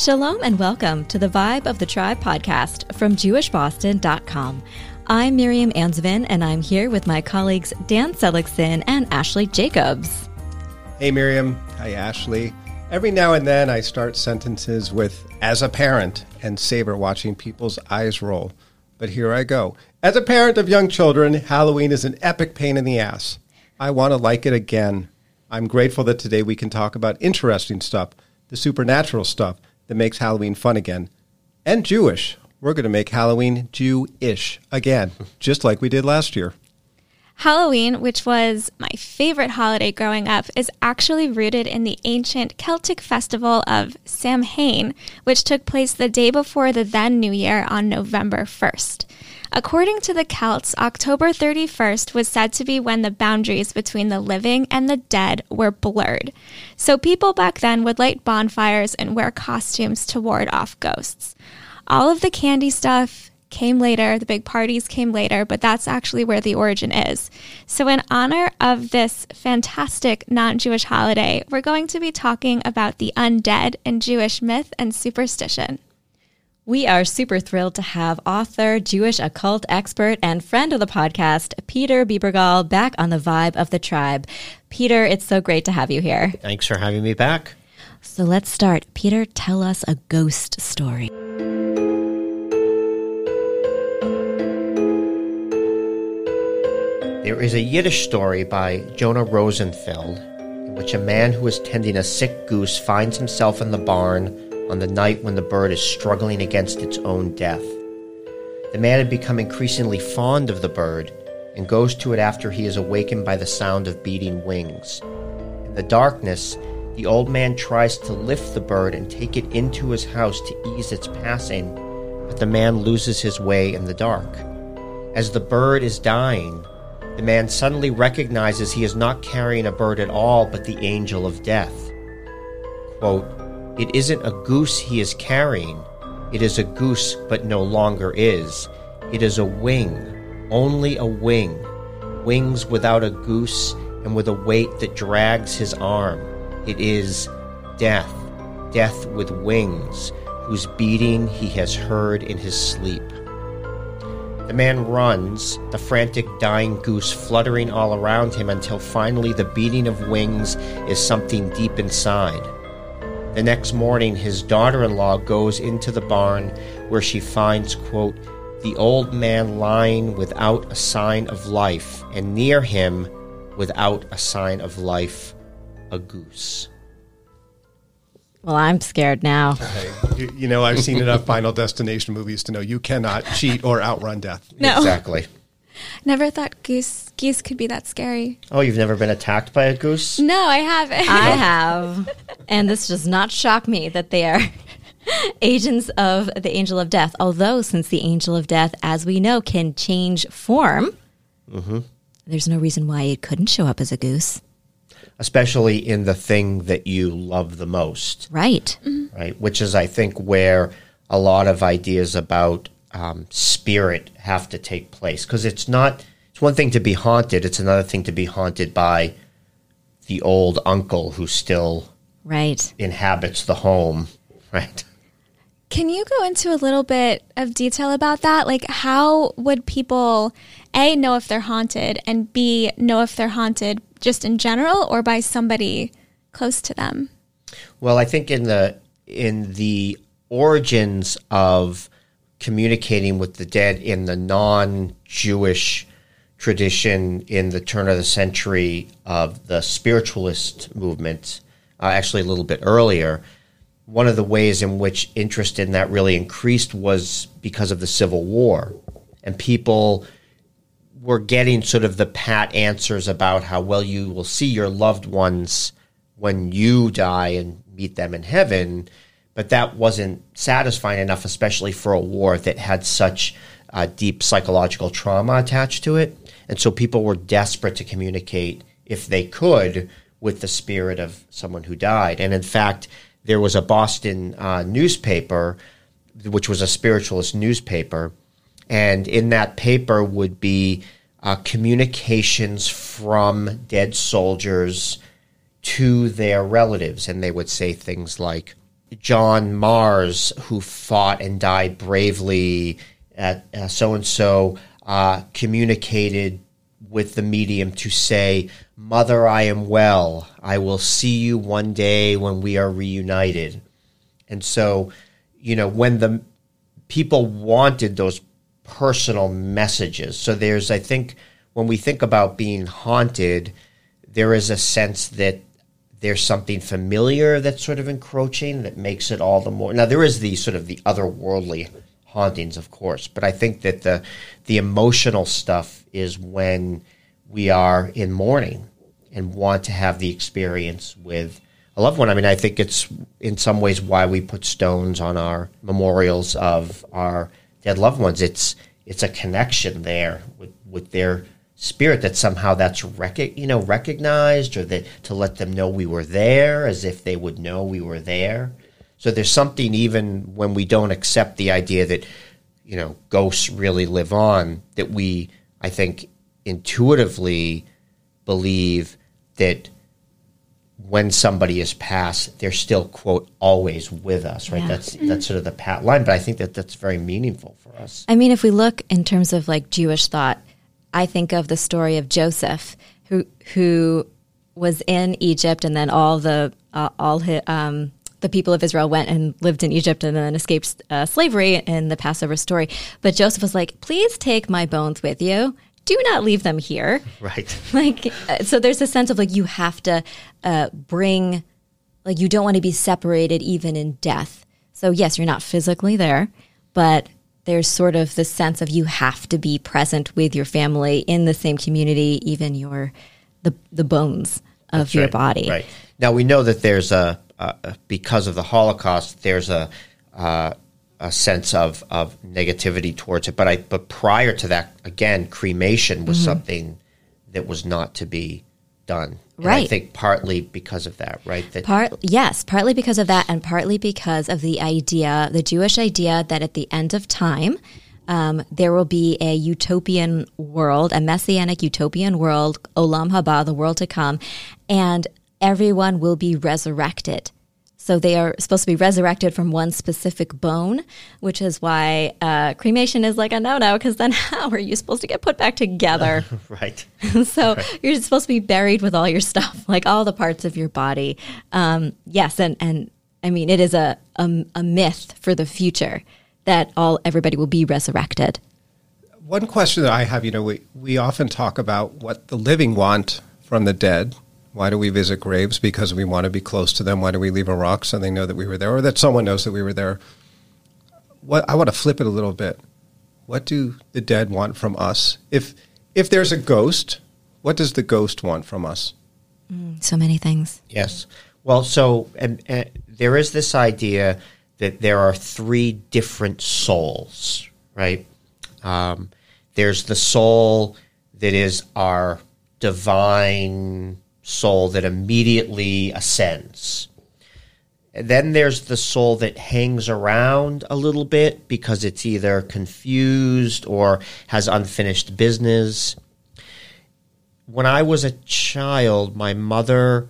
Shalom and welcome to the Vibe of the Tribe podcast from JewishBoston.com. I'm Miriam Anzovin, and I'm here with my colleagues Dan Seligson and Ashley Jacobs. Hey, Miriam. Hi, Ashley. Every now and then I start sentences with, as a parent, and savor watching people's eyes roll. But here I go. As a parent of young children, Halloween is an epic pain in the ass. I want to like it again. I'm grateful that today we can talk about interesting stuff, the supernatural stuff that makes Halloween fun again, and Jewish. We're going to make Halloween Jewish again, just like we did last year. Halloween, which was my favorite holiday growing up, is actually rooted in the ancient Celtic festival of Samhain, which took place the day before the then New Year on November 1st. According to the Celts, October 31st was said to be when the boundaries between the living and the dead were blurred. So people back then would light bonfires and wear costumes to ward off ghosts. All of the candy stuff came later, the big parties came later, but that's actually where the origin is. So, in honor of this fantastic non Jewish holiday, we're going to be talking about the undead in Jewish myth and superstition. We are super thrilled to have author, Jewish occult expert, and friend of the podcast, Peter Bebergal, back on the vibe of the tribe. Peter, it's so great to have you here. Thanks for having me back. So let's start. Peter, tell us a ghost story. There is a Yiddish story by Jonah Rosenfeld in which a man who is tending a sick goose finds himself in the barn on the night when the bird is struggling against its own death. The man had become increasingly fond of the bird and goes to it after he is awakened by the sound of beating wings. In the darkness, the old man tries to lift the bird and take it into his house to ease its passing, but the man loses his way in the dark. As the bird is dying, the man suddenly recognizes he is not carrying a bird at all, but the angel of death. Quote, It isn't a goose he is carrying. It is a goose, but no longer is. It is a wing, only a wing. Wings without a goose and with a weight that drags his arm. It is death, death with wings, whose beating he has heard in his sleep. The man runs, the frantic dying goose fluttering all around him until finally the beating of wings is something deep inside. The next morning, his daughter in law goes into the barn where she finds, quote, the old man lying without a sign of life, and near him, without a sign of life, a goose. Well, I'm scared now. Hey, you, you know, I've seen enough Final Destination movies to know you cannot cheat or outrun death. No. Exactly. Never thought goose geese could be that scary. Oh, you've never been attacked by a goose? No, I haven't. I have. And this does not shock me that they are agents of the angel of death. Although, since the angel of death, as we know, can change form, mm-hmm. there's no reason why it couldn't show up as a goose. Especially in the thing that you love the most. Right. Mm-hmm. right? Which is, I think, where a lot of ideas about um, spirit have to take place. Because it's not, it's one thing to be haunted, it's another thing to be haunted by the old uncle who still Right. inhabits the home, right? Can you go into a little bit of detail about that? Like, how would people, A, know if they're haunted, and B, know if they're haunted just in general or by somebody close to them? Well, I think in the in the origins of communicating with the dead in the non-Jewish tradition in the turn of the century of the spiritualist movement, uh, actually a little bit earlier, one of the ways in which interest in that really increased was because of the Civil War, and people were getting sort of the pat answers about how well you will see your loved ones when you die and meet them in heaven. But that wasn't satisfying enough, especially for a war that had such uh, deep psychological trauma attached to it. And so people were desperate to communicate, if they could, with the spirit of someone who died. And in fact, there was a Boston uh, newspaper, which was a spiritualist newspaper, and in that paper would be uh, communications from dead soldiers to their relatives, and they would say things like, John Mars, who fought and died bravely at so and so, communicated with the medium to say, Mother, I am well. I will see you one day when we are reunited. And so, you know, when the people wanted those personal messages. So there's, I think, when we think about being haunted, there is a sense that there's something familiar that's sort of encroaching that makes it all the more. Now there is the sort of the otherworldly hauntings, of course, but I think that the the emotional stuff is when we are in mourning and want to have the experience with a loved one. I mean, I think it's in some ways why we put stones on our memorials of our dead loved ones. It's it's a connection there with, with their spirit that somehow that's rec- you know recognized or that to let them know we were there as if they would know we were there so there's something even when we don't accept the idea that you know ghosts really live on that we i think intuitively believe that when somebody is passed, they're still quote always with us, right? Yeah. That's mm-hmm. that's sort of the pat line, but I think that that's very meaningful for us. I mean, if we look in terms of like Jewish thought, I think of the story of Joseph, who who was in Egypt, and then all the uh, all his, um, the people of Israel went and lived in Egypt, and then escaped uh, slavery in the Passover story. But Joseph was like, "Please take my bones with you." Do not leave them here. Right. Like, uh, so there's a sense of like you have to uh, bring, like, you don't want to be separated even in death. So, yes, you're not physically there, but there's sort of the sense of you have to be present with your family in the same community, even your, the, the bones of That's your right, body. Right. Now we know that there's a, a because of the Holocaust, there's a uh, a sense of, of negativity towards it. But I but prior to that, again, cremation was Mm-hmm. something that was not to be done. And I think partly because of that, right? That Part yes, partly because of that, and partly because of the idea, the Jewish idea that at the end of time, um, there will be a utopian world, a messianic utopian world, olam haba, the world to come, and everyone will be resurrected. So they are supposed to be resurrected from one specific bone, which is why uh, cremation is like a no-no. Because then, how are you supposed to get put back together? right. so you're supposed to be buried with all your stuff, like all the parts of your body. Um, yes, and and I mean it is a, a a myth for the future that all everybody will be resurrected. One question that I have, you know, we, we often talk about what the living want from the dead. Why do we visit graves? Because we want to be close to them. Why do we leave a rock so they know that we were there or that someone knows that we were there? What I want to flip it a little bit. What do the dead want from us? If if there's a ghost, what does the ghost want from us? So many things. Yes. Well, so and, and there is this idea that there are three different souls, right? Um, there's the soul that is our divine soul that immediately ascends. And then there's the soul that hangs around a little bit because it's either confused or has unfinished business. When I was a child, my mother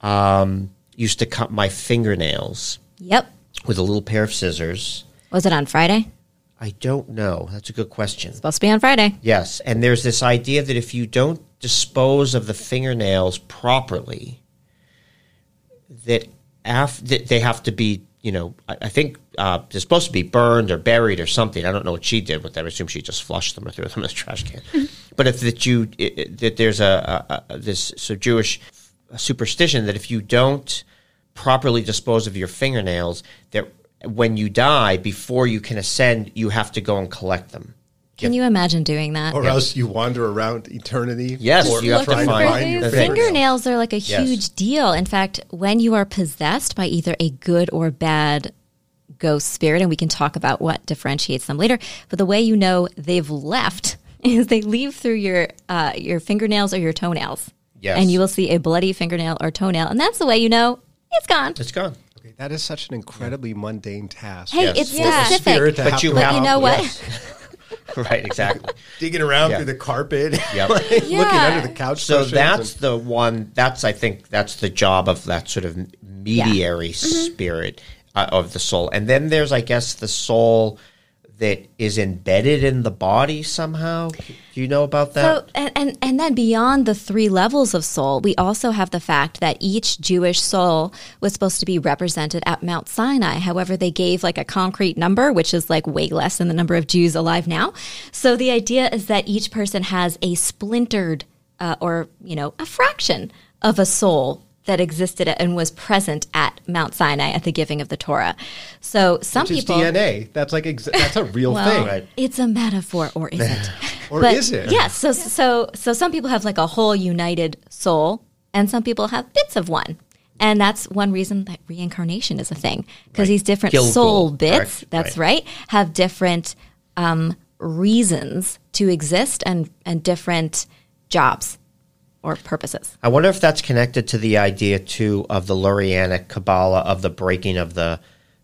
um, used to cut my fingernails Yep. with a little pair of scissors. Was it on Friday? I don't know. That's a good question. Supposed to be on Friday. Yes, and there's this idea that if you don't dispose of the fingernails properly, that, af- that they have to be, you know, I, I think uh, they're supposed to be burned or buried or something. I don't know what she did with them. I assume she just flushed them or threw them in the trash can. but if that you it, it- that there's a, a, a this so Jewish superstition that if you don't properly dispose of your fingernails, that when you die, before you can ascend, you have to go and collect them. Can you imagine doing that? Or else you wander around eternity. Yes, or you have to trying find your the. Fingernails are like a Yes. huge deal. In fact, when you are possessed by either a good or bad ghost spirit, and we can talk about what differentiates them later, but the way you know they've left is they leave through your uh, your fingernails or your toenails. Yes. And you will see a bloody fingernail or toenail, and that's the way you know it's gone. It's gone. Okay, that is such an incredibly mundane task. Hey, Yes. it's Yeah. specific. But you but you know what? yes. right, exactly. digging around Yeah. through the carpet, Yep. like, looking under the couch. So that's and- the one. That's I think that's the job of that sort of mediary spirit uh, of the soul. And then there's, I guess, the soul that is embedded in the body somehow. Do you know about that? So, and, and, and then beyond the three levels of soul, we also have the fact that each Jewish soul was supposed to be represented at Mount Sinai. However, they gave like a concrete number, which is like way less than the number of Jews alive now. So the idea is that each person has a splintered uh, or, you know, a fraction of a soul that existed and was present at Mount Sinai at the giving of the Torah. So some Which is people. DNA. That's like exa- that's a real Well, thing. Right. it's a metaphor, or is it? Or But is it? Yes. So so so some people have like a whole united soul, and some people have bits of one. And that's one reason that reincarnation is a thing because these different Gilgul, soul bits, correct? that's Right. right, have different um, reasons to exist and and different jobs or purposes. I wonder if that's connected to the idea too of the Lurianic Kabbalah of the breaking of the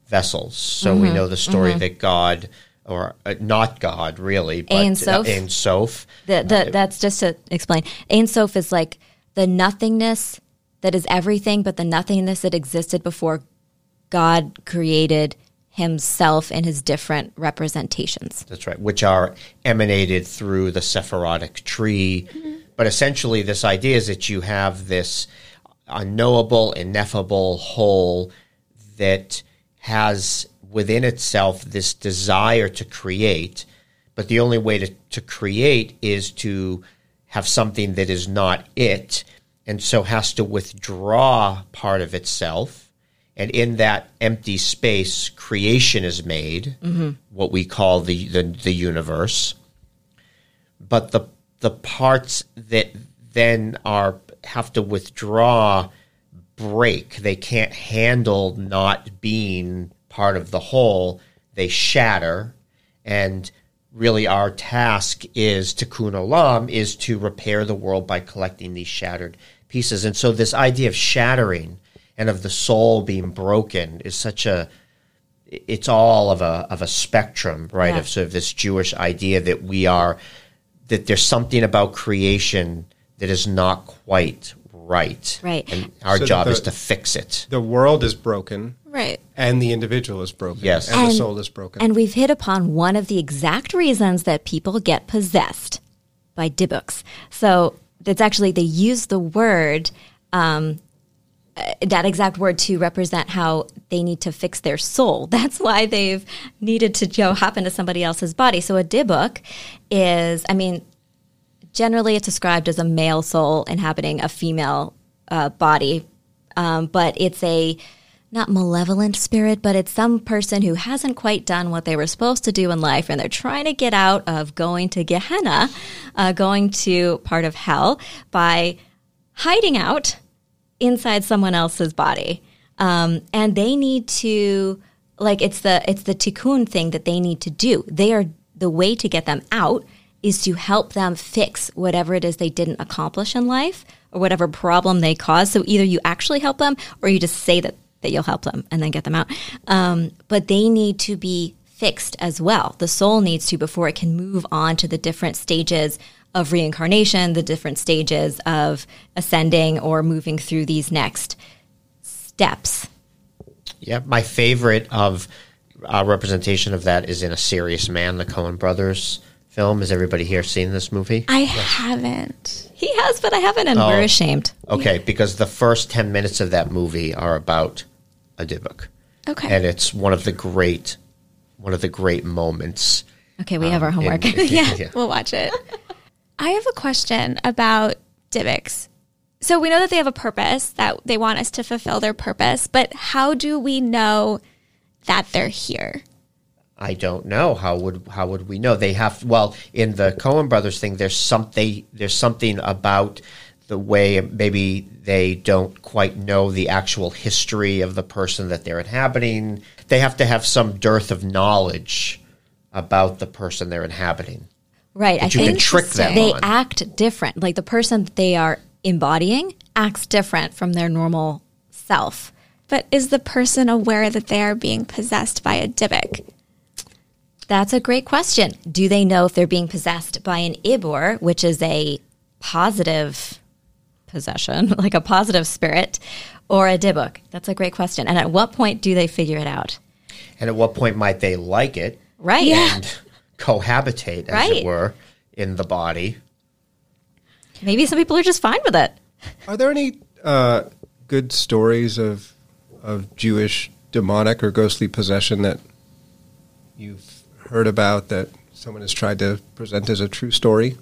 vessels. So Mm-hmm. we know the story that God, or uh, not God, really, but Ein Sof. uh, Ein Sof. The, the, that's just to explain. Ein Sof is like the nothingness that is everything, but the nothingness that existed before God created himself in his different representations. That's right, which are emanated through the Sephirotic tree. But essentially, this idea is that you have this unknowable, ineffable whole that has within itself this desire to create. But the only way to, to create is to have something that is not it, and so has to withdraw part of itself. And in that empty space, creation is made, mm-hmm. what we call the, the, the universe but the the parts that then are have to withdraw break they can't handle not being part of the whole they shatter and really our task is tikkun olam is to repair the world by collecting these shattered pieces and so this idea of shattering and of the soul being broken is such a it's all of a of a spectrum, right? Yeah. Of sort of this Jewish idea that we are that there's something about creation that is not quite right, Right. And our So job the- is to fix it. The world is broken, Right. and the individual is broken. Yes. and, the soul is broken. And we've hit upon one of the exact reasons that people get possessed by dibbuks. So it's actually, they use the word, um, that exact word to represent how they need to fix their soul. That's why they've needed to go hop into somebody else's body. So a dibbuk is, I mean, generally it's described as a male soul inhabiting a female uh, body, um, but it's a not malevolent spirit, but it's some person who hasn't quite done what they were supposed to do in life, and they're trying to get out of going to Gehenna, uh, going to part of hell by hiding out inside someone else's body, um, and they need to like it's the it's the tikkun thing that they need to do. They are the way to get them out is to help them fix whatever it is they didn't accomplish in life or whatever problem they caused. So either you actually help them or you just say that that you'll help them and then get them out. Um, but they need to be fixed as well. The soul needs to before it can move on to the different stages of reincarnation, the different stages of ascending or moving through these next steps. Yeah, my favorite of uh, representation of that is in A Serious Man, the Coen Brothers film. Has everybody here seen this movie? I haven't. He has, but I haven't, and we're ashamed. Okay, because the first 10 minutes of that movie are about a Dybbuk. Okay. And it's one of the great one of the great moments. Okay, we have our homework. in- yeah, we'll watch it. I have a question about Dybbuks. So we know that they have a purpose, that they want us to fulfill their purpose, but how do we know that they're here? I don't know how would how would we know? They have well in the Coen brothers thing. There's something there's something about the way maybe they don't quite know the actual history of the person that they're inhabiting. They have to have some dearth of knowledge about the person they're inhabiting. Right. I think they on. act different. Like the person that they are embodying acts different from their normal self. But is the person aware that they are being possessed by a Dybbuk? That's a great question. Do they know if they're being possessed by an Ibbur, which is a positive possession, like a positive spirit, or a Dibuk? That's a great question. And at what point do they figure it out? And at what point might they like it Right. and cohabitate, as Right. it were, in the body? Maybe some people are just fine with it. Are there any uh, good stories of of Jewish demonic or ghostly possession that you've heard about that someone has tried to present as a true story?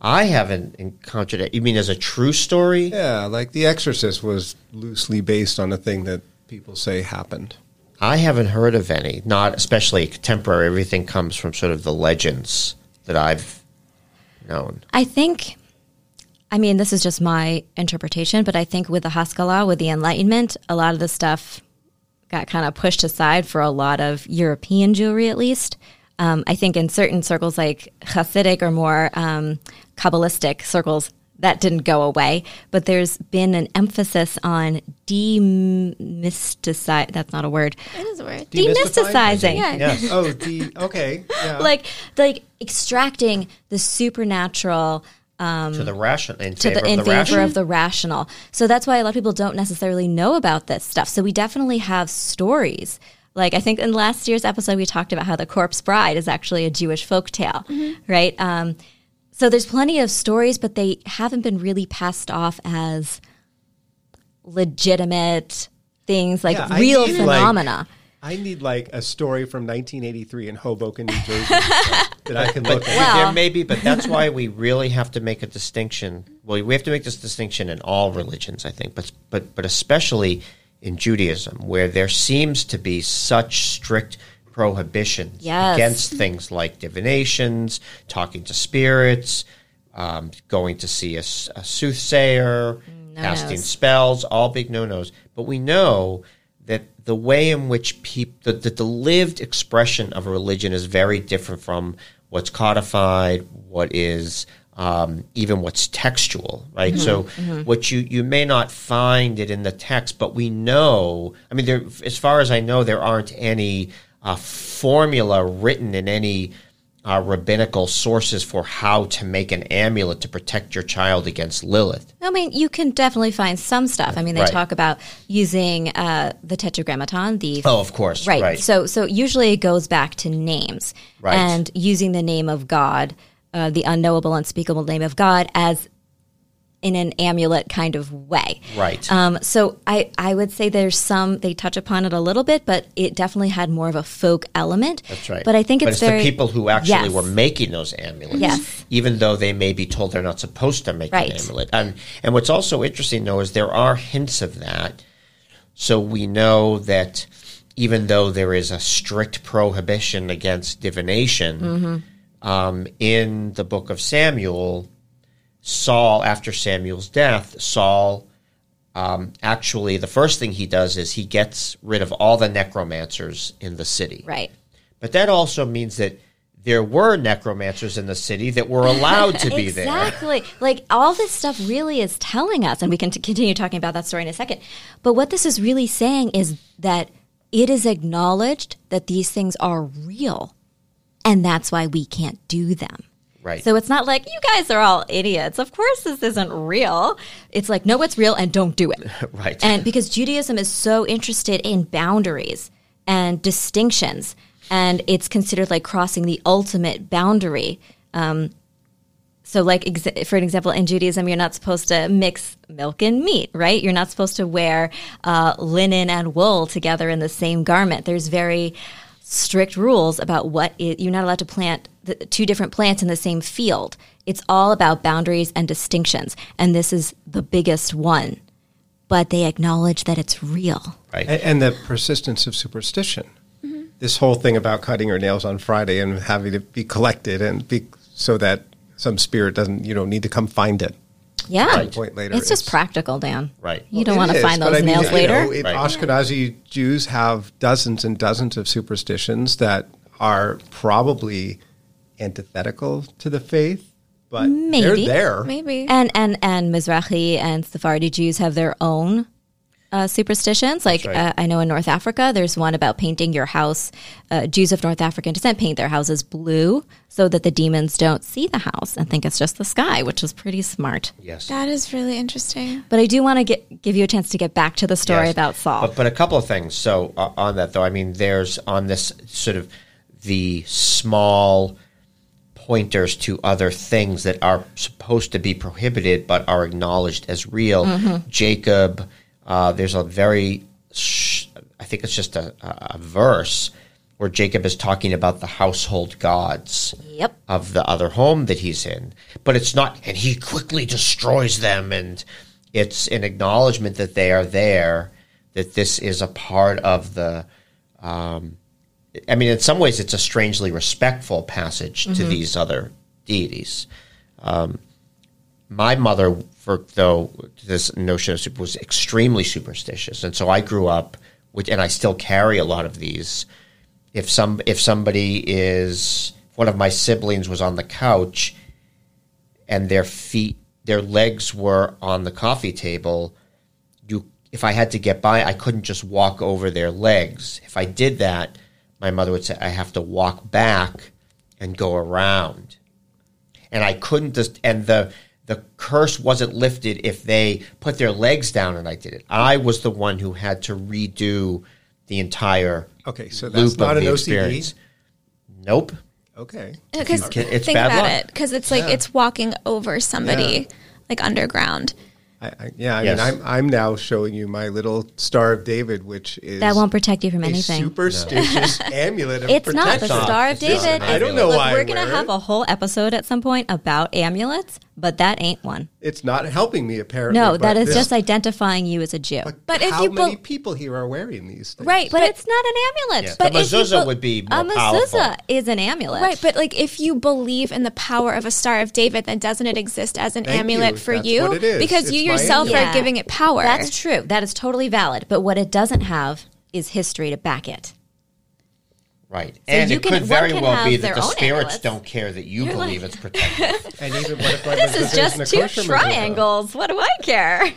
I haven't encountered it. You mean as a true story? Yeah, like The Exorcist was loosely based on a thing that people say happened. I haven't heard of any, not especially contemporary. Everything comes from sort of the legends that I've known. I think, I mean, this is just my interpretation, but I think with the Haskalah, with the Enlightenment, a lot of the stuff got kind of pushed aside for a lot of European Jewry, at least. Um, I think in certain circles, like Hasidic or more um, Kabbalistic circles, that didn't go away. But there's been an emphasis on demysticizing. That's not a word. It is a word. Demysticizing. Yeah. Yes. Oh, the okay, yeah. Like, like extracting the supernatural to the rational in to favor the, in of the favor ration. of the rational. So that's why a lot of people don't necessarily know about this stuff. So we definitely have stories. Like I think in last year's episode we talked about how the Corpse Bride is actually a Jewish folk tale, right? Um, so there's plenty of stories, but they haven't been really passed off as legitimate things like Yeah, I real need, like- phenomena. I need like a story from 1983 in Hoboken, New Jersey that I can look at. Well- there may be, but that's why we really have to make a distinction. Well, we have to make this distinction in all religions, I think, but but but especially in Judaism, where there seems to be such strict prohibitions Yes. against things like divinations, talking to spirits, um, going to see a soothsayer, casting no-nos. spells, all big no-nos. But we know that the way in which people, that the lived expression of a religion is very different from what's codified, what is um, even what's textual, right? So, what you you may not find it in the text, but we know. I mean, there, as far as I know, there aren't any uh, formula written in any uh, rabbinical sources for how to make an amulet to protect your child against Lilith. I mean, you can definitely find some stuff. I mean, they Right. talk about using uh, the tetragrammaton, the Oh, of course, right. right. So, so usually it goes back to names Right. and using the name of God, uh, the unknowable, unspeakable name of God, as in an amulet kind of way. Right. Um, so I, I would say there's some they touch upon it a little bit, but it definitely had more of a folk element. That's right. But I think but it's, it's very the people who actually Yes. were making those amulets, Yes. even though they may be told they're not supposed to make Right. an amulet. And and what's also interesting though is there are hints of that. So we know that even though there is a strict prohibition against divination, Mm-hmm. um, in the book of Samuel, Saul, after Samuel's death, Saul um, actually the first thing he does is he gets rid of all the necromancers in the city. right. But that also means that there were necromancers in the city that were allowed to be there. Exactly. Like all this stuff really is telling us, and we can t- continue talking about that story in a second. But what this is really saying is that it is acknowledged that these things are real, and that's why we can't do them. Right. So it's not like you guys are all idiots. Of course, this isn't real. It's like, no, it's real and don't do it. right. And because Judaism is so interested in boundaries and distinctions, and it's considered like crossing the ultimate boundary. Um, so, like ex- for an example, in Judaism, you're not supposed to mix milk and meat, right? You're not supposed to wear uh, linen and wool together in the same garment. There's very strict rules about what it, you're not allowed to plant the, two different plants in the same field. It's all about boundaries and distinctions, and this is the biggest one. But they acknowledge that it's real. right. A- and the persistence of superstition. Mm-hmm. This whole thing about cutting your nails on Friday and having it be collected and be so that some spirit doesn't, you know, need to come find it. Yeah, Right. Point later, it's just practical, Dan. Right. You don't want to find those I mean, nails you later. know, Right. Ashkenazi Jews have dozens and dozens of superstitions that are probably antithetical to the faith, but Maybe. they're there. Maybe. And and and Mizrahi and Sephardi Jews have their own uh, superstitions. Like right. uh, I know in North Africa, there's one about painting your house. Uh, Jews of North African descent paint their houses blue so that the demons don't see the house and think it's just the sky, which is pretty smart. Yes. That is really interesting. But I do want to get give you a chance to get back to the story Yes. about Saul. But, but a couple of things. So uh, on that though, I mean, there's on this sort of the small pointers to other things that are supposed to be prohibited but are acknowledged as real. Mm-hmm. Jacob, uh, there's a very, sh- I think it's just a, a, verse where Jacob is talking about the household gods Yep. of the other home that he's in. But it's not, and he quickly destroys them, and it's an acknowledgement that they are there, that this is a part of the. Um, I mean, in some ways, it's a strangely respectful passage to these other deities. Um, my mother, for though this notion of super was extremely superstitious, and so I grew up with, and I still carry a lot of these. If some, if somebody is, if one of my siblings was on the couch, and their feet, their legs were on the coffee table, you, if I had to get by, I couldn't just walk over their legs. If I did that, my mother would say, I have to walk back and go around and I couldn't just and the the curse wasn't lifted if they put their legs down and I did it. I was the one who had to redo the entire Okay, so that's loop not of an the OCD? experience. Nope. Okay. Because can- it's think bad about luck. it, because it's like it's walking over somebody, like underground. I, I, yeah, I Yes. mean, I'm I'm now showing you my little Star of David, which is that won't protect you from a anything. superstitious amulet. Of It's not the. Star of It's not David. I don't know Look, why I we're gonna have it. a whole episode at some point about amulets, but that ain't one. It's not helping me apparently. No, that is this- just identifying you as a Jew. But, But if how you many bel- people here are wearing these things? Right, but, it's not an amulet. Yeah. But the if you mezuzah bel- would be a more powerful. mezuzah is an amulet. Right, but like if you believe in the power of a Star of David, then doesn't it exist as an Thank amulet you. for That's you? what it is. Because It's you yourself amulet. are giving it power. That's true. That is totally valid. But what it doesn't have is history to back it. Right. and you it can- could very well be that the spirits amulets. don't care that you You're believe like- it's protected. And even what if my This is mezuzah just isn't two kosher mezuzah? triangles. What do I care?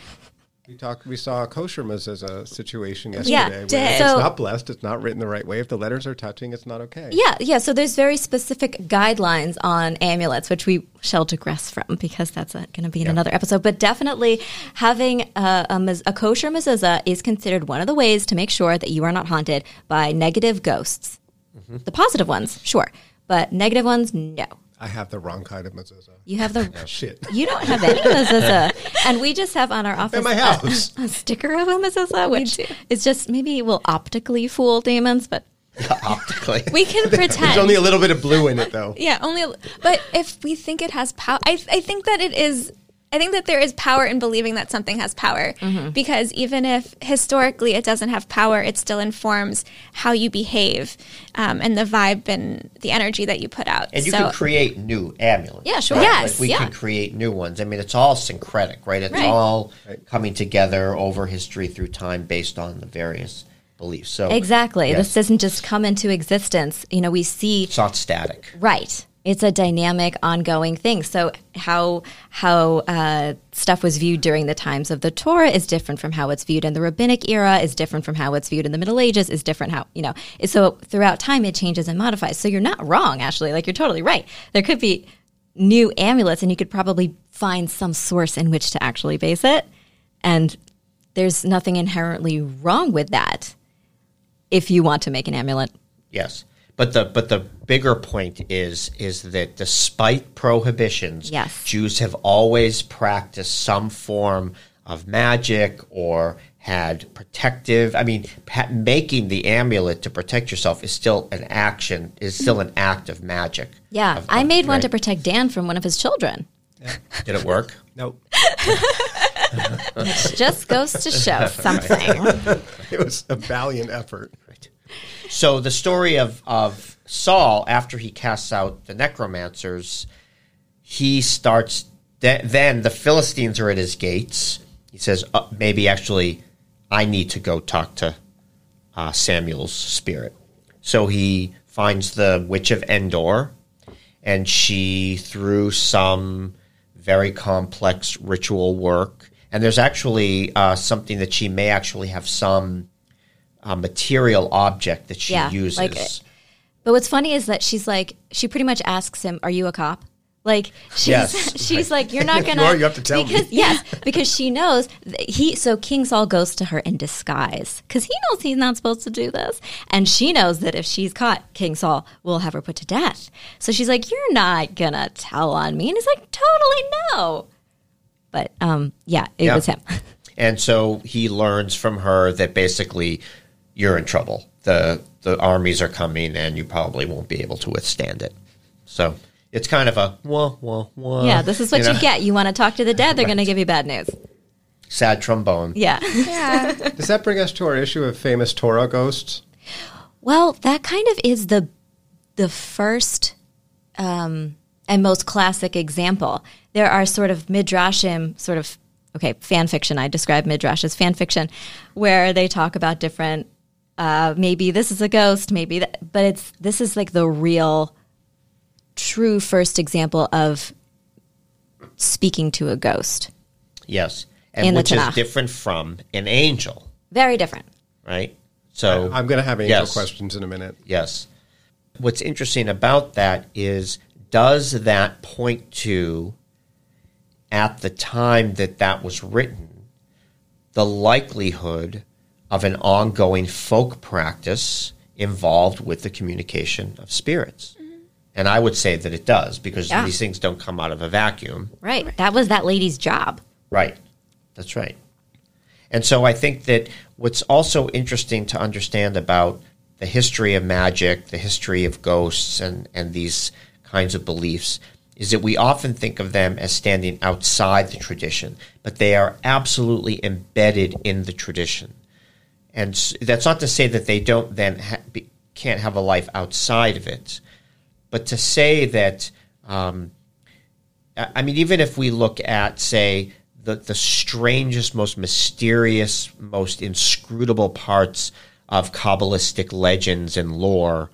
We talked. We saw a kosher mezuzah situation yesterday. Yeah, where did. It's So- not blessed. It's not written the right way. If the letters are touching, it's not okay. Yeah, yeah. So there's very specific guidelines on amulets, which we shall digress from because that's going to be in another episode. But definitely having a, a, mez- a kosher mezuzah is considered one of the ways to make sure that you are not haunted by negative ghosts. Mm-hmm. The positive ones, sure, but negative ones, no. I have the wrong kind of mezuzah. You have the. Oh, shit. You don't have any mezuzah, and we just have on our office At my a- house. A, sticker of a mezuzah, which is just maybe will optically fool demons, but Optically. we can pretend. There's only a little bit of blue in it, though. yeah, only. But if we think it has power, I, I think that it is. I think that there is power in believing that something has power Mm-hmm. because even if historically it doesn't have power, it still informs how you behave um, and the vibe and the energy that you put out. And you so, can create new amulets. Yeah, sure. right? Yes, Like we yeah. can create new ones. I mean, it's all syncretic, right? It's Right. all coming together over history through time based on the various beliefs. So exactly, yes, this doesn't just come into existence. You know, we see it's not static. Right. It's a dynamic, ongoing thing. So how how uh, stuff was viewed during the times of the Torah is different from how it's viewed in the rabbinic era. Is different from how it's viewed in the Middle Ages. Is different how you know. So throughout time, it changes and modifies. So you're not wrong, Ashley. Like you're totally right. There could be new amulets, and you could probably find some source in which to actually base it. And there's nothing inherently wrong with that. If you want to make an amulet, Yes. But the but the bigger point is is that despite prohibitions, Yes. Jews have always practiced some form of magic or had protective. I mean, pa- making the amulet to protect yourself is still an action. Is still an act of magic. yeah, Of- I of- made one to protect Dan from one of his children. Did it work? Nope. It just goes to show something. It was a valiant effort. So the story of, of Saul, after he casts out the necromancers, he starts. Th- then the Philistines are at his gates. He says, uh, "Maybe actually, I need to go talk to uh, Samuel's spirit." So he finds the witch of Endor, and she, through some very complex ritual work, And there's actually uh, something that she may actually have some uh, material object that she Yeah, uses. like But what's funny is that she's like, she pretty much asks him, "Are you a cop?" Like she's Yes. she's like, "You're not gonna." are, you have to tell me. because, Yes, because she knows that he. So King Saul goes to her in disguise because he knows he's not supposed to do this, and she knows that if she's caught, King Saul will have her put to death. So she's like, "You're not gonna tell on me," and he's like, "Totally no." But um, yeah, it Yeah. was him. And so he learns from her that basically you're in trouble. The the armies are coming and you probably won't be able to withstand it. So it's kind of a wah wah wah. yeah, this is what you, know, get. You want to talk to the dead, they're going to give you bad news. Sad trombone. Yeah. Yeah. Does that bring us to our issue of famous Torah ghosts? Well, that kind of is the the first um, and most classic example. There are sort of midrashim, sort of okay, fan fiction. I describe midrash as fan fiction, where they talk about different. Uh, maybe this is a ghost, maybe that, but it's this is like the real, true first example of speaking to a ghost. Yes. And In the which is different from an angel, Very different. right? So I'm going to have angel Yes. questions in a minute. Yes. What's interesting about that is does that point to, at the time that that was written, the likelihood of an ongoing folk practice involved with the communication of spirits? Mm-hmm. And I would say that it does because Yeah. these things don't come out of a vacuum. Right. That was that lady's job. Right. That's right. And so I think that what's also interesting to understand about the history of magic, the history of ghosts, and, and these kinds of beliefs is that we often think of them as standing outside the tradition, but they are absolutely embedded in the tradition. And that's not to say that they don't then ha- be, can't have a life outside of it, but to say that um, I mean, even if we look at, say, the, the strangest, most mysterious, most inscrutable parts of Kabbalistic legends and lore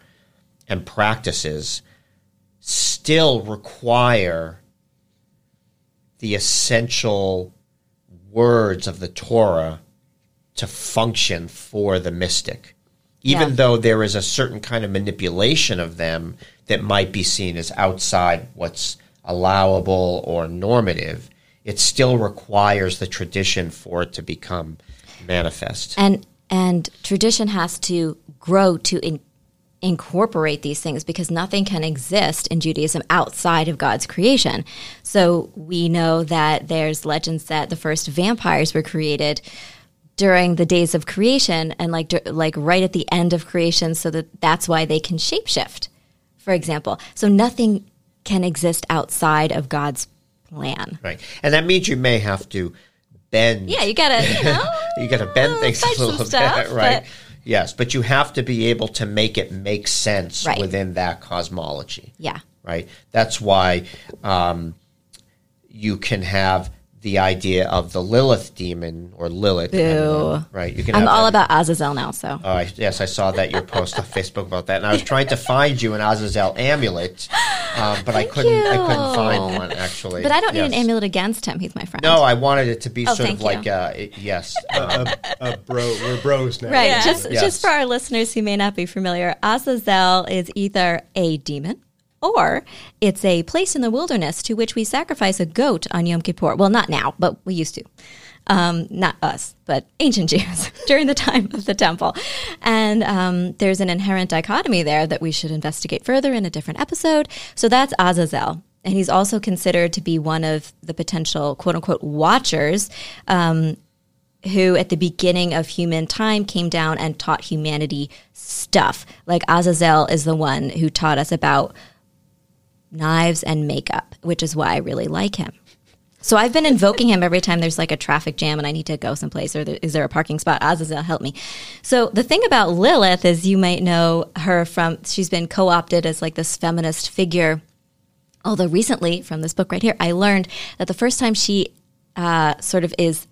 and practices, still require the essential words of the Torah to function for the mystic. Even Yeah. though there is a certain kind of manipulation of them that might be seen as outside what's allowable or normative, it still requires the tradition for it to become manifest. and and tradition has to grow to in, incorporate these things because nothing can exist in Judaism outside of God's creation. So we know that there's legends that the first vampires were created during the days of creation and like like right at the end of creation so that that's why they can shapeshift for example so nothing can exist outside of God's plan Right. And that means you may have to bend yeah you gotta you know you got to bend things a little stuff, bit, right? but- Yes, but you have to be able to make it make sense Right. within that cosmology, yeah right? That's why um, you can have the idea of the Lilith demon or Lilith, depending right? You can. I'm all that- about Azazel now so Oh, I, yes, I saw that your post on Facebook about that, and I was trying to find you an Azazel amulet, um, but I couldn't. I couldn't find one actually. But I don't need an amulet against him. He's my friend. No, I wanted it to be Oh, sort of like you. uh, it- yes, Uh, uh, bro, we're bros now. Right. Just Yes. just for our listeners who may not be familiar, Azazel is either a demon or it's a place in the wilderness to which we sacrifice a goat on Yom Kippur. Well, not now, but we used to. Um, not us, but ancient Jews during the time of the temple. And um, there's an inherent dichotomy there that we should investigate further in a different episode. So that's Azazel. And he's also considered to be one of the potential quote unquote watchers um, who at the beginning of human time came down and taught humanity stuff. Like Azazel is the one who taught us about knives and makeup, which is why I really like him. So I've been invoking him every time there's like a traffic jam and I need to go someplace or there, is there a parking spot? Azazel, help me. So the thing about Lilith is you might know her from, she's been co-opted as like this feminist figure. Although recently, from this book right here, I learned that the first time she uh, sort of is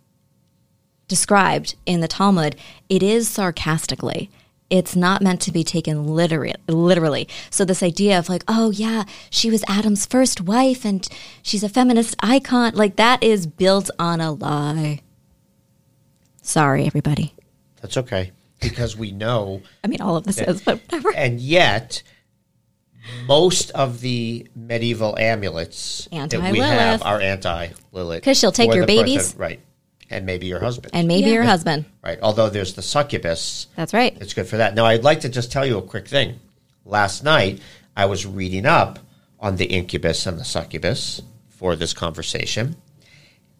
described in the Talmud, it is sarcastically. It's not meant to be taken literally literally. So this idea of like oh yeah she was adam's first wife and she's a feminist icon like that is built on a lie. Sorry everybody. That's okay because we know, i mean all of this is but whatever. and yet most of the medieval amulets that we have are anti Lilith because she'll take your babies. right, and maybe your husband, and maybe Yeah. your husband right. Although there's the succubus, that's right It's good for that. Now, I'd like to just tell you a quick thing. Last night, I was reading up on the incubus and the succubus for this conversation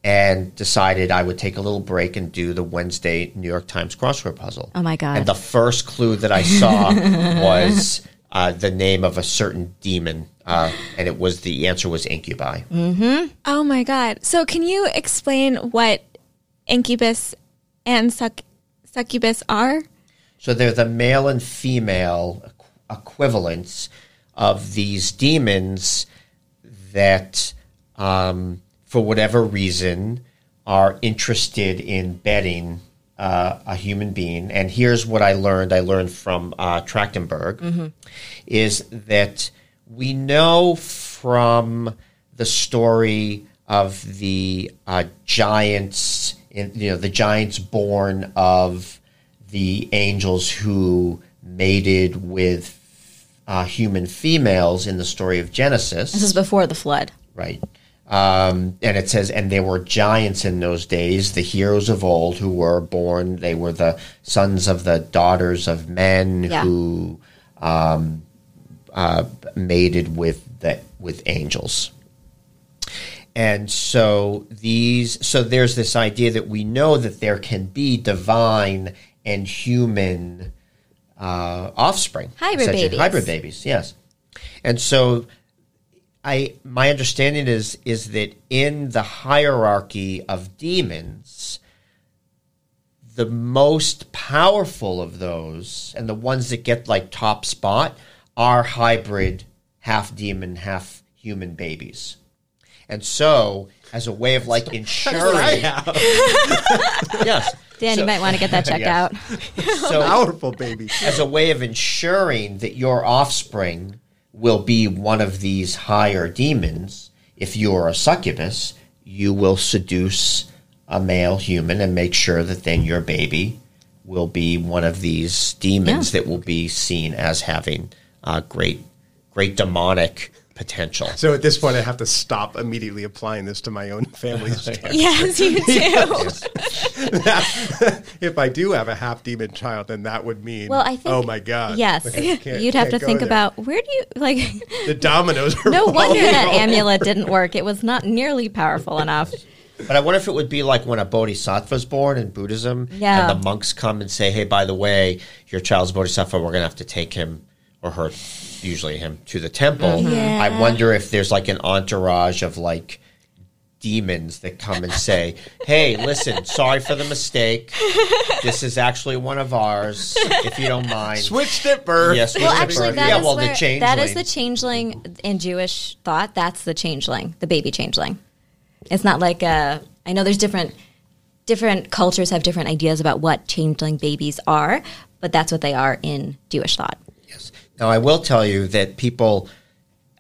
and decided I would take a little break and do the Wednesday New York Times crossword puzzle. Oh, my God. And the first clue that I saw was uh, the name of a certain demon, uh, and it was the answer was incubi. Oh my God. So, can you explain what incubus and suc- succubus are? So they're the male and female equ- equivalents of these demons that, um, for whatever reason, are interested in betting uh, a human being. And here's what I learned I learned from uh, Trachtenberg is that we know from the story of the uh, giants, in, you know, the giants born of the angels who mated with uh, human females in the story of Genesis. this is before the flood Right. Um, and it says, and there were giants in those days, the heroes of old who were born. They were the sons of the daughters of men Yeah. who um, uh, mated with the with angels. And so these, so there's this idea that we know that there can be divine and human uh, offspring, Hybrid babies. hybrid babies, yes. And so I my understanding is is that in the hierarchy of demons, the most powerful of those and the ones that get like top spot are hybrid, half demon, half human babies. And so, as a way of like ensuring, yes, dan So- you might want to get that checked Yeah. out so Powerful baby. as a way of ensuring that your offspring will be one of these higher demons, if you're a succubus, you will seduce a male human and make sure that then your baby will be one of these demons Yeah. that will be seen as having uh, great, great demonic potential. So at this point, I have to stop immediately applying this to my own family's children. Yes, you do. if I do have a half demon child, then that would mean, Well, I think- oh my god, yes Like, you'd have to think there. about where do you like the dominoes. Are no wonder that all amulet didn't work it was not nearly powerful enough But I wonder if it would be like when a bodhisattva is born in Buddhism, Yeah. and the monks come and say, "Hey, by the way, your child's bodhisattva. We're going to have to take him or her, usually him, to the temple." Mm-hmm. Yeah. I wonder if there's like an entourage of like demons that come and say, "Hey, listen, sorry for the mistake. This is actually one of ours. If you don't mind." Switched at birth. Yes, well switched at actually birth. that yeah, is well, where- the changeling. that is the changeling in jewish thought that's the changeling the baby changeling it's not like uh, i know there's different different cultures have different ideas about what changeling babies are but that's what they are in jewish thought Yes. Now, I will tell you that people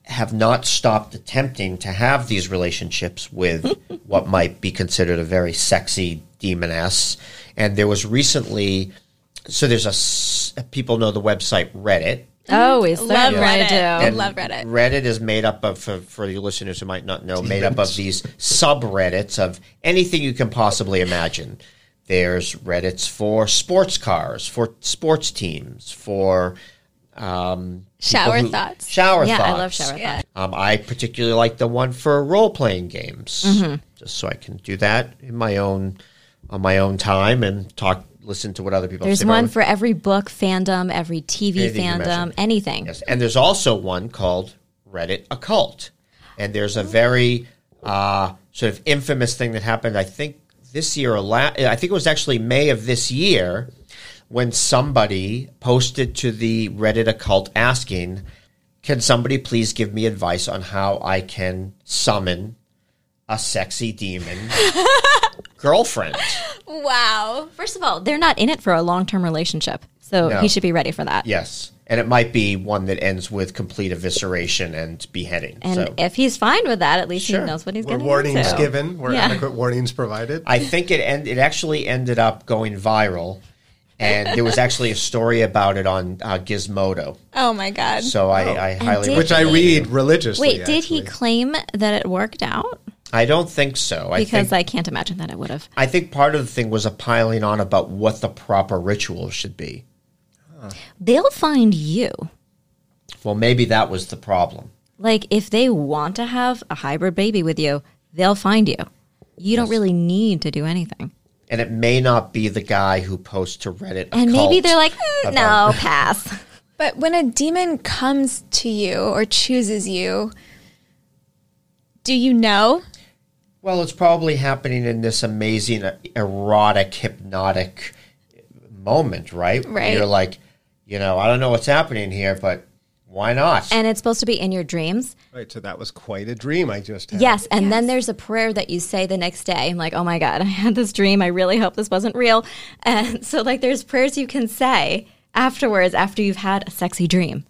have not stopped attempting to have these relationships with what might be considered a very sexy demoness. And there was recently, so there's a, people know the website Reddit. oh is Love there I Reddit. do. And- love Reddit. Reddit is made up of, for, for the listeners who might not know, made up of these subreddits of anything you can possibly imagine. There's Reddits for sports cars, for sports teams, for um, people Shower who- thoughts. Shower yeah thoughts. i love shower Yeah. thought Um, I particularly like the one for role playing games, Mm-hmm. just so I can do that in my own on my own time and talk, listen to what other people. there's say one for every book fandom every tv Anything fandom anything Yes, and there's also one called Reddit Occult, and there's a very uh, sort of infamous thing that happened. I think this year or la- I think it was actually May of this year when somebody posted to the Reddit Occult asking, "Can somebody please give me advice on how I can summon a sexy demon girlfriend?" Wow. First of all, they're not in it for a long term relationship. So No. he should be ready for that. Yes. And it might be one that ends with complete evisceration and beheading. And so if he's fine with that, at least Sure. he knows what he's Were getting warnings given? Were Yeah. adequate warnings provided? I think it end, it actually ended up going viral. And there was actually a story about it on uh, Gizmodo. Oh my god. So I, I highly Which I read it. religiously. Wait, did he claim that it worked out? I don't think so. I Because think I can't imagine that it would have. I think part of the thing was a piling on about what the proper ritual should be. They'll find you. Well, maybe that was the problem. Like if they want to have a hybrid baby with you, they'll find you. You don't really need to do anything. And it may not be the guy who posts to Reddit. And maybe they're like, "Mm, no, about- pass. But when a demon comes to you or chooses you, do you know? Well, it's probably happening in this amazing, erotic, hypnotic moment, right? Where Right. You're like, you know, I don't know what's happening here, but why not? And it's supposed to be in your dreams. Right, so that was quite a dream I just had. Yes, and then there's a prayer that you say the next day. I'm like, oh my God, I had this dream. I really hope this wasn't real. And so, like, there's prayers you can say afterwards after you've had a sexy dream.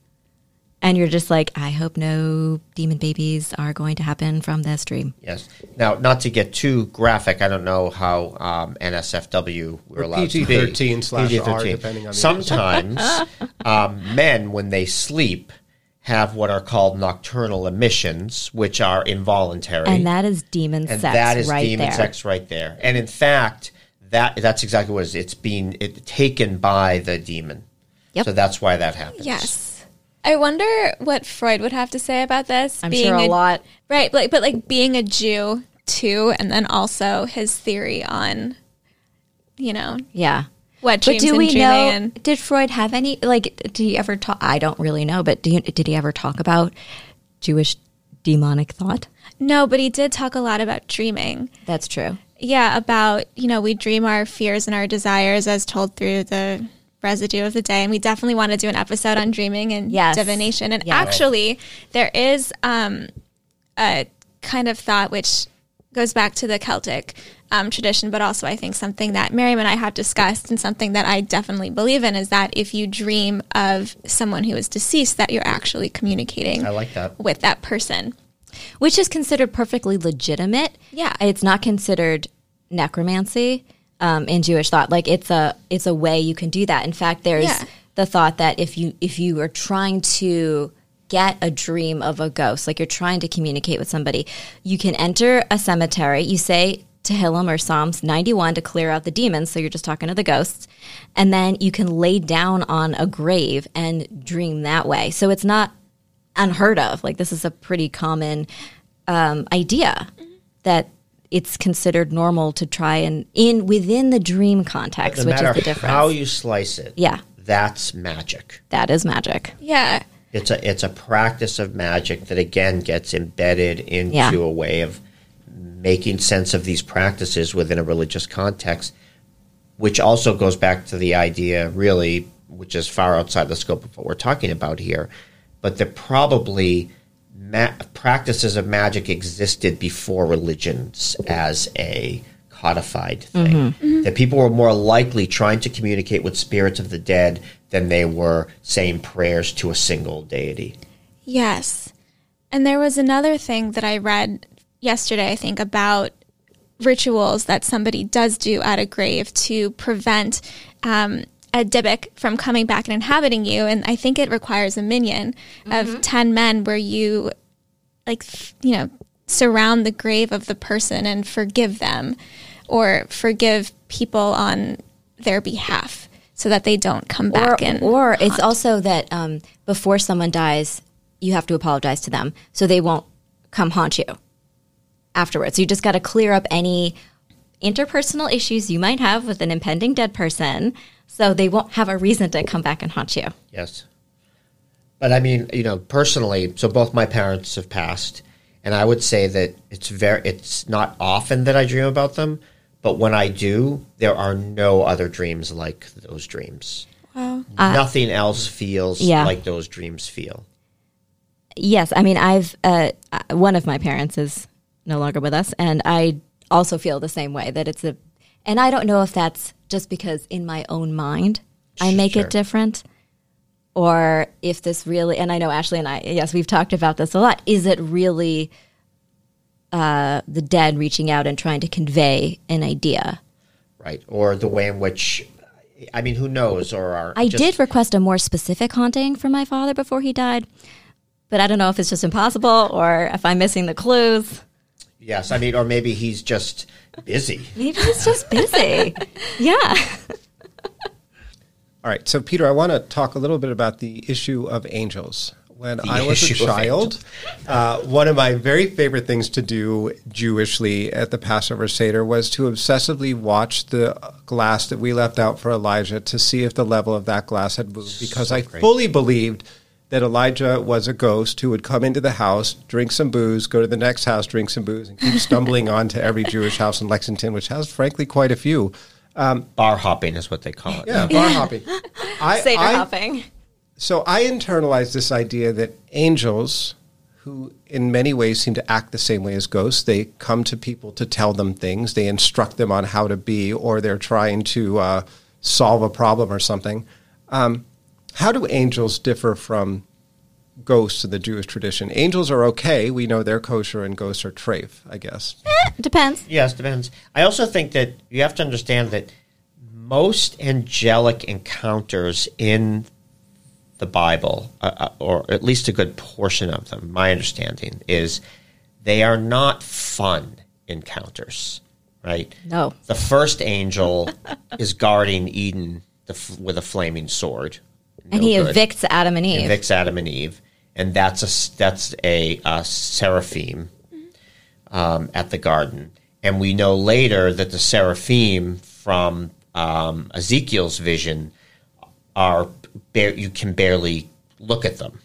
And you're just like, I hope no demon babies are going to happen from this dream. yes. Now, not to get too graphic, I don't know how um, NSFW we're Or allowed to be. PG-13 slash R, depending on the Sometimes um, men, when they sleep, have what are called nocturnal emissions, which are involuntary. And that is demon and sex that is right demon there. sex right there. And in fact, that that's exactly what it is. It's being it, taken by the demon. Yep. So that's why that happens. Yes. I wonder what Freud would have to say about this. I'm sure a lot. Right, like but like being a Jew too, and then also his theory on, you know, Yeah. what But dreams do and we dreaming know? Did Freud have any? Like, did he ever talk? I don't really know, but do you, did he ever talk about Jewish demonic thought? no, but he did talk a lot about dreaming. That's true. Yeah, about you know we dream our fears and our desires as told through the residue of the day, and we definitely want to do an episode on dreaming and Yes. divination. And Yes. actually, there is um, a kind of thought which goes back to the Celtic um, tradition, but also I think something that Miriam and I have discussed, and something that I definitely believe in is that if you dream of someone who is deceased, that you're actually communicating I like that. with that person. Which is considered perfectly legitimate. Yeah. It's not considered necromancy um, in Jewish thought. Like it's a it's a way you can do that. In fact, there's Yeah. the thought that if you if you are trying to get a dream of a ghost, like you're trying to communicate with somebody, you can enter a cemetery. You say Tehillim or Psalms 91 to clear out the demons. So you're just talking to the ghosts. And then you can lay down on a grave and dream that way. So it's not unheard of. Like this is a pretty common um, idea that it's considered normal to try and in within the dream context, No which matter is the difference. how you slice it, yeah, that's magic. that is magic. Yeah. It's a it's a practice of magic that again gets embedded into Yeah. a way of making sense of these practices within a religious context, which also goes back to the idea, really, which is far outside the scope of what we're talking about here, but that probably ma- practices of magic existed before religions as a codified thing. Mm-hmm. Mm-hmm. That people were more likely trying to communicate with spirits of the dead than they were saying prayers to a single deity. Yes. And there was another thing that I read yesterday, I think, about rituals that somebody does do at a grave to prevent um, a Dybbuk from coming back and inhabiting you. And I think it requires a minyan of mm-hmm. 10 men where you, like, you know, surround the grave of the person and forgive them or forgive people on their behalf so that they don't come Or, back and or it's also that um, before someone dies, you have to apologize to them, so they won't come haunt you afterwards. You just got to clear up any interpersonal issues you might have with an impending dead person, so they won't have a reason to come back and haunt you. Yes. But I mean, you know, personally, so both my parents have passed, and I would say that it's very it's not often that I dream about them, but when I do, there are no other dreams like those dreams. Wow. Nothing else feels yeah. like those dreams feel. Yes, I mean I've uh, uh, one of my parents is no longer with us, and I also feel the same way that it's a, and I don't know if that's just because in my own mind I make Sure. it different, or if this really, and I know Ashley and I, yes, we've talked about this a lot. Is it really uh, the dead reaching out and trying to convey an idea? right? Or the way in which, I mean, who knows? Or are I just- did request a more specific haunting from my father before he died, but I don't know if it's just impossible or if I'm missing the clues. Yes, I mean, or maybe he's just busy. Maybe he's just busy. yeah. All right, so Peter, I want to talk a little bit about the issue of angels. When I was a of child, uh, one of my very favorite things to do Jewishly at the Passover Seder was to obsessively watch the glass that we left out for Elijah to see if the level of that glass had moved, because I fully believed that Elijah was a ghost who would come into the house, drink some booze, go to the next house, drink some booze, and keep stumbling onto every Jewish house in Lexington, which has, frankly, quite a few. Bar hopping is what they call it. Yeah, bar hopping. I, Seder I- hopping. So I internalized this idea that angels, who in many ways seem to act the same way as ghosts, they come to people to tell them things, they instruct them on how to be, or they're trying to uh, solve a problem or something. Um, how do angels differ from ghosts in the Jewish tradition? Angels are okay. We know they're kosher, and ghosts are treif, I guess. Depends. Yes, depends. I also think that you have to understand that most angelic encounters in the Bible, uh, uh, or at least a good portion of them, my understanding is they are not fun encounters, right? No. The first angel is guarding Eden the f- with a flaming sword, And he good. evicts Adam and Eve. Evicts Adam and Eve, and that's a that's a, uh seraphim um, at the garden. And we know later that the seraphim from um, Ezekiel's vision are bare, you can barely look at them,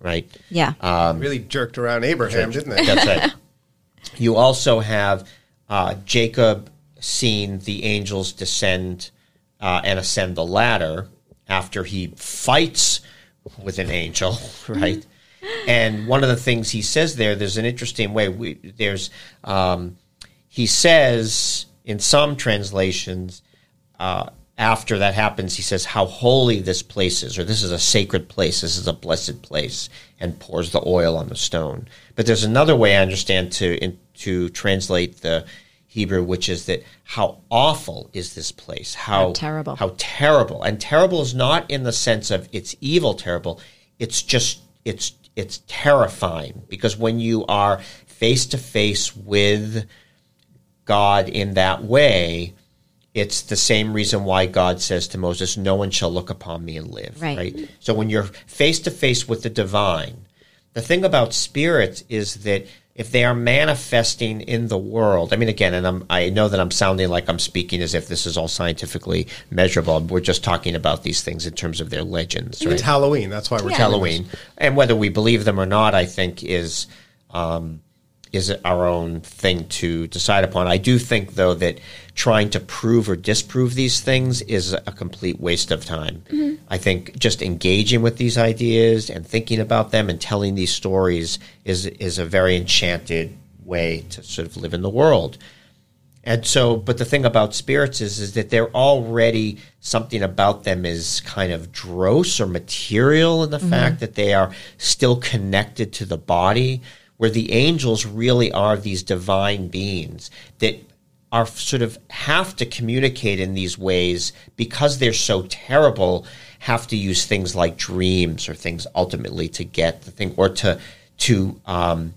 right? yeah. really jerked around Abraham, didn't they? That's right. You also have uh, Jacob seeing the angels descend uh, and ascend the ladder after he fights with an angel, right? And one of the things he says there, there's an interesting way. We, there's um, he says in some translations uh, after that happens, he says how holy this place is, or this is a sacred place, this is a blessed place, and pours the oil on the stone. But there's another way I understand to in, to translate the Hebrew, which is that how awful is this place? How, How terrible. How terrible. And terrible is not in the sense of it's evil terrible. It's just it's it's terrifying because when you are face to face with God in that way, it's the same reason why God says to Moses, No one shall look upon me and live. Right. So when you're face to face with the divine, the thing about spirits is that if they are manifesting in the world, I mean, again, and I'm, I know that I'm sounding like I'm speaking as if this is all scientifically measurable. We're just talking about these things in terms of their legends, right? It's Halloween. That's why we're It's doing Halloween, and whether we believe them or not, I think is um, is our own thing to decide upon. I do think, though, that trying to prove or disprove these things is a complete waste of time. Mm-hmm. I think just engaging with these ideas and thinking about them and telling these stories is is a very enchanted way to sort of live in the world. And so, but the thing about spirits is, is that they're already something about them is kind of dross or material in the mm-hmm. fact that they are still connected to the body, where the angels really are these divine beings that are sort of have to communicate in these ways because they're so terrible, have to use things like dreams or things ultimately to get the thing or to to um,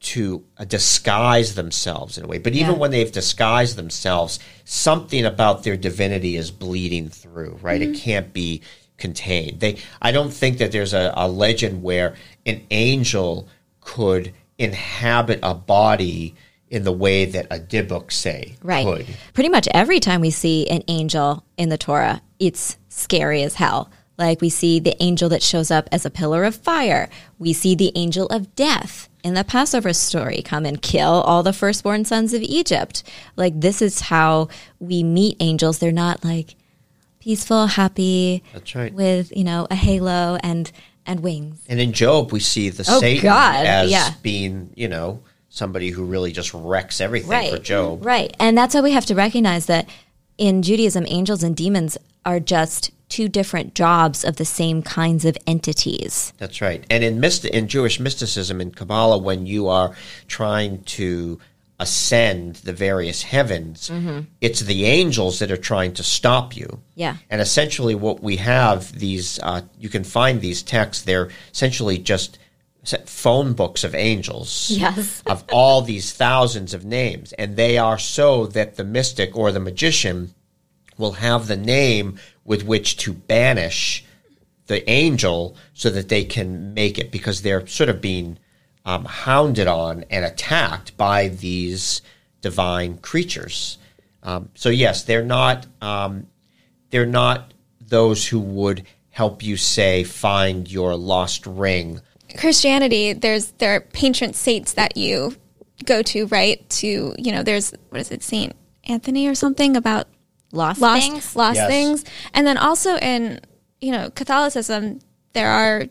to uh, disguise themselves in a way. But even Yeah. when they've disguised themselves, something about their divinity is bleeding through, right? It can't be contained. They, I don't think that there's a, a legend where an angel could inhabit a body in the way that a Dybbuk, say, Right. could. Pretty much every time we see an angel in the Torah, it's scary as hell. Like we see the angel that shows up as a pillar of fire. We see the angel of death in the Passover story come and kill all the firstborn sons of Egypt. Like this is how we meet angels. They're not like peaceful, happy, That's right. with, you know, a halo and and wings. And in Job, we see the Oh, Satan God, as yeah. being, you know, somebody who really just wrecks everything right. for Job. Right. And that's why we have to recognize that in Judaism, angels and demons are just two different jobs of the same kinds of entities. That's right. And in myst- in Jewish mysticism in Kabbalah, when you are trying to ascend the various heavens, it's the angels that are trying to stop you. Yeah. And essentially, what we have these, uh, you can find these texts. They're essentially just phone books of angels. Yes. of all these thousands of names, and they are so that the mystic or the magician will have the name with which to banish the angel so that they can make it because they're sort of being um, hounded on and attacked by these divine creatures. Um, so yes, they're not um, they're not those who would help you say find your lost ring. Christianity, there's there are patron saints that you go to, right? To you know, there's what is it, Saint Anthony or something about Lost, lost things? lost Yes. things, and then also in you know Catholicism, there are like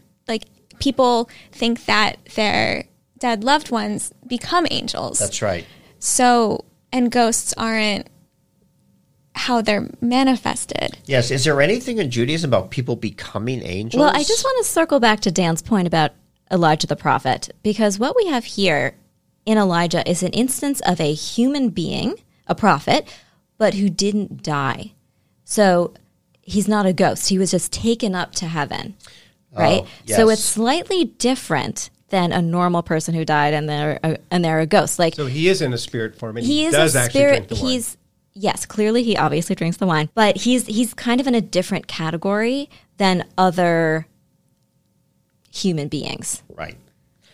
people think that their dead loved ones become angels. That's right. so and ghosts aren't how they're manifested. Yes. Is there anything in Judaism about people becoming angels? Well, I just want to circle back to Dan's point about Elijah the prophet, because what we have here in Elijah is an instance of a human being, a prophet, but who didn't die. So he's not a ghost. He was just taken up to heaven, right? So yes. it's slightly different than a normal person who died and they're a, and they're a ghost. Like So he is in a spirit form, and he, he is does a actually spirit. drink the wine. He's yes, clearly he obviously drinks the wine, but he's he's kind of in a different category than other human beings. Right.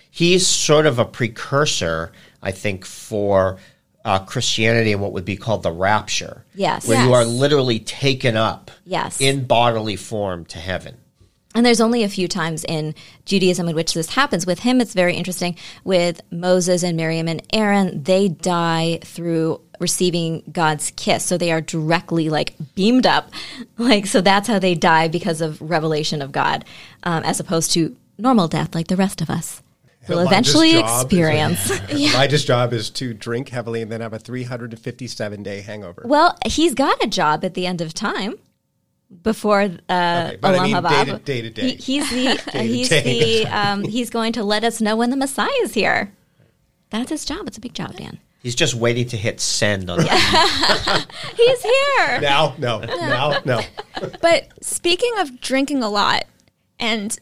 He's sort of a precursor, I think, for uh, Christianity and what would be called the rapture. Yes. Where you are literally taken up Yes. in bodily form to heaven. And there's only a few times in Judaism in which this happens. With him, it's very interesting. With Moses and Miriam and Aaron, they die through receiving God's kiss. So they are directly like beamed up. Like, so that's how they die because of revelation of God, um, as opposed to normal death like the rest of us will eventually job is- experience. Elijah's job is to drink heavily and then have a 357 day hangover. Well, he's got a job at the end of time before uh, Okay, but I mean day to- day to day. He- he's the uh, to he's day. the um, he's going to let us know when the Messiah is here. That's his job. It's a big job, Dan. He's just waiting to hit send on the He's here. now, no, now, no. But speaking of drinking a lot and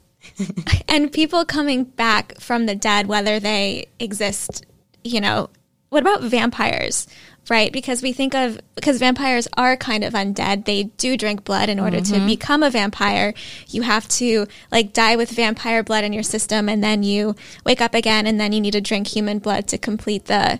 and people coming back from the dead, whether they exist, you know, what about vampires? Right? Because we think of because vampires are kind of undead. They do drink blood in order to become a vampire. You have to like die with vampire blood in your system and then you wake up again and then you need to drink human blood to complete the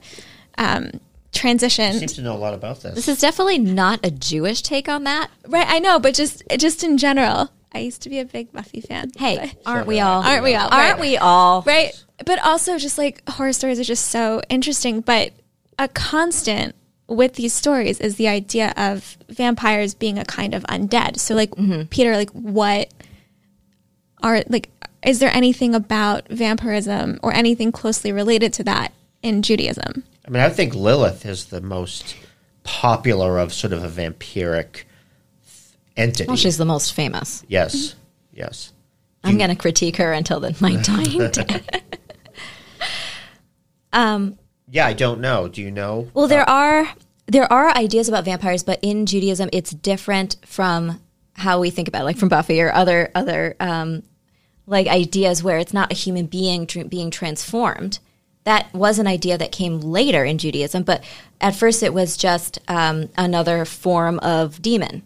um, transition. Seems to know a lot about this. This is definitely not a Jewish take on that. Right, I know, but just just in general, I used to be a big Buffy fan. Hey, aren't we all? Aren't we all? Aren't we all? right? But also, just like horror stories are just so interesting. But a constant with these stories is the idea of vampires being a kind of undead. So, like mm-hmm. Peter, like what are like? Is there anything about vampirism or anything closely related to that in Judaism? I mean, I think Lilith is the most popular of sort of a vampiric entity. Well, she's the most famous. yes, mm-hmm. yes. I'm going to critique her until the, my dying day. Yeah, I don't know. Do you know? Well, there are there are ideas about vampires, but in Judaism, it's different from how we think about, it, like from Buffy or other other um, like ideas where it's not a human being tr- being transformed. That was an idea that came later in Judaism, but at first it was just um, another form of demon,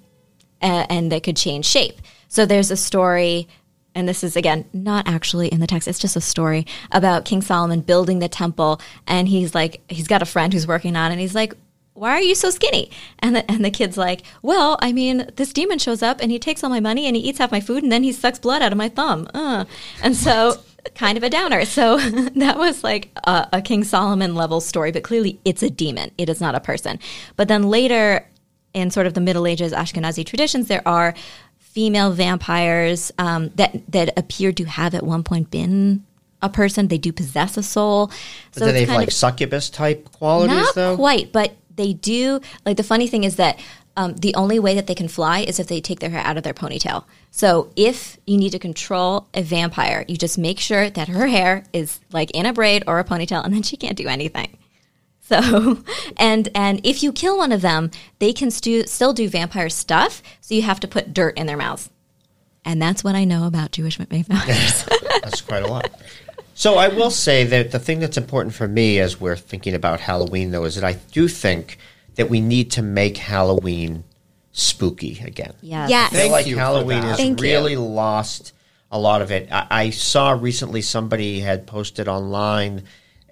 uh, and they could change shape. So there's a story and this is again not actually in the text. It's just a story about king solomon building the temple. And he's like he's got a friend who's working on it. And he's like why are you so skinny? And the, and the kid's like well i mean this demon shows up and he takes all my money and he eats half my food and then he sucks blood out of my thumb. Uh. and so kind of a downer. So that was like a, a king solomon level story but clearly it's a demon. It is not a person. But then later in sort of the Middle Ages Ashkenazi traditions, there are female vampires um, that that appear to have at one point been a person. They do possess a soul. But do they have like of- succubus type qualities not though? quite, but they do. Like the funny thing is that Um, the only way that they can fly is if they take their hair out of their ponytail. So if you need to control a vampire, you just make sure that her hair is like in a braid or a ponytail, and then she can't do anything. So, and and if you kill one of them, they can stu- still do vampire stuff. So you have to put dirt in their mouths, and that's what I know about Jewish vampires. That's quite a lot. So I will say that the thing that's important for me as we're thinking about Halloween, though, is that I do think that we need to make Halloween spooky again. yes. Yes. I feel Thank like you for Halloween has Thank you. really lost a lot of it. I, I saw recently somebody had posted online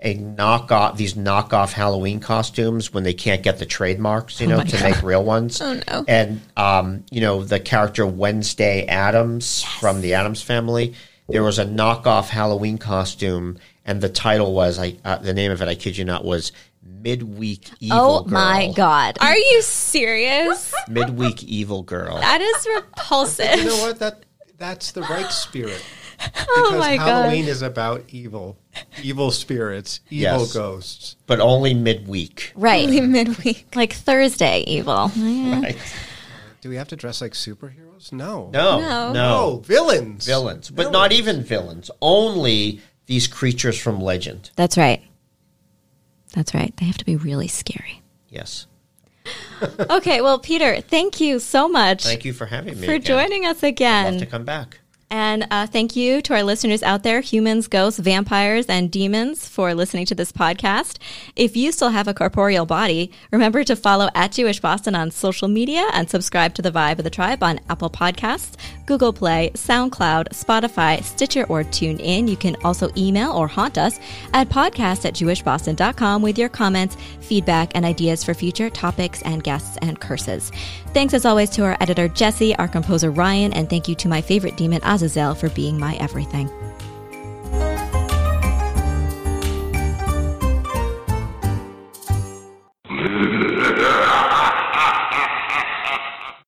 a knockoff these knockoff Halloween costumes when they can't get the trademarks, you know, my to God. make real ones. Oh, no. And um, you know, the character Wednesday Addams from the Addams family, there was a knockoff Halloween costume and the title was I uh, the name of it I kid you not was Midweek Evil Girl. Oh Girl. my god. Are you serious? Midweek Evil Girl. That is repulsive. You know what? That that's the right spirit. Oh because Oh my Halloween is about evil, evil spirits, evil Yes. ghosts. but only midweek. right. Only midweek. like Thursday evil. Right. Do we have to dress like superheroes? No. No, No. no, No, villains. villains, but not even villains. Only these creatures from legend. That's right. That's right. They have to be really scary. Yes. Okay, well, Peter, thank you so much Thank you for having me for again. joining us again. Love again. to come back. And uh, thank you to our listeners out there, humans, ghosts, vampires, and demons, for listening to this podcast. If you still have a corporeal body, remember to follow at Jewish Boston on social media and subscribe to the Vibe of the Tribe on Apple Podcasts, Google Play, SoundCloud, Spotify, Stitcher, or TuneIn. You can also email or haunt us at podcast at jewishboston.com with your comments, feedback, and ideas for future topics and guests and curses. Thanks as always to our editor Jesse, our composer Ryan, and thank you to my favorite demon Azazel for being my everything.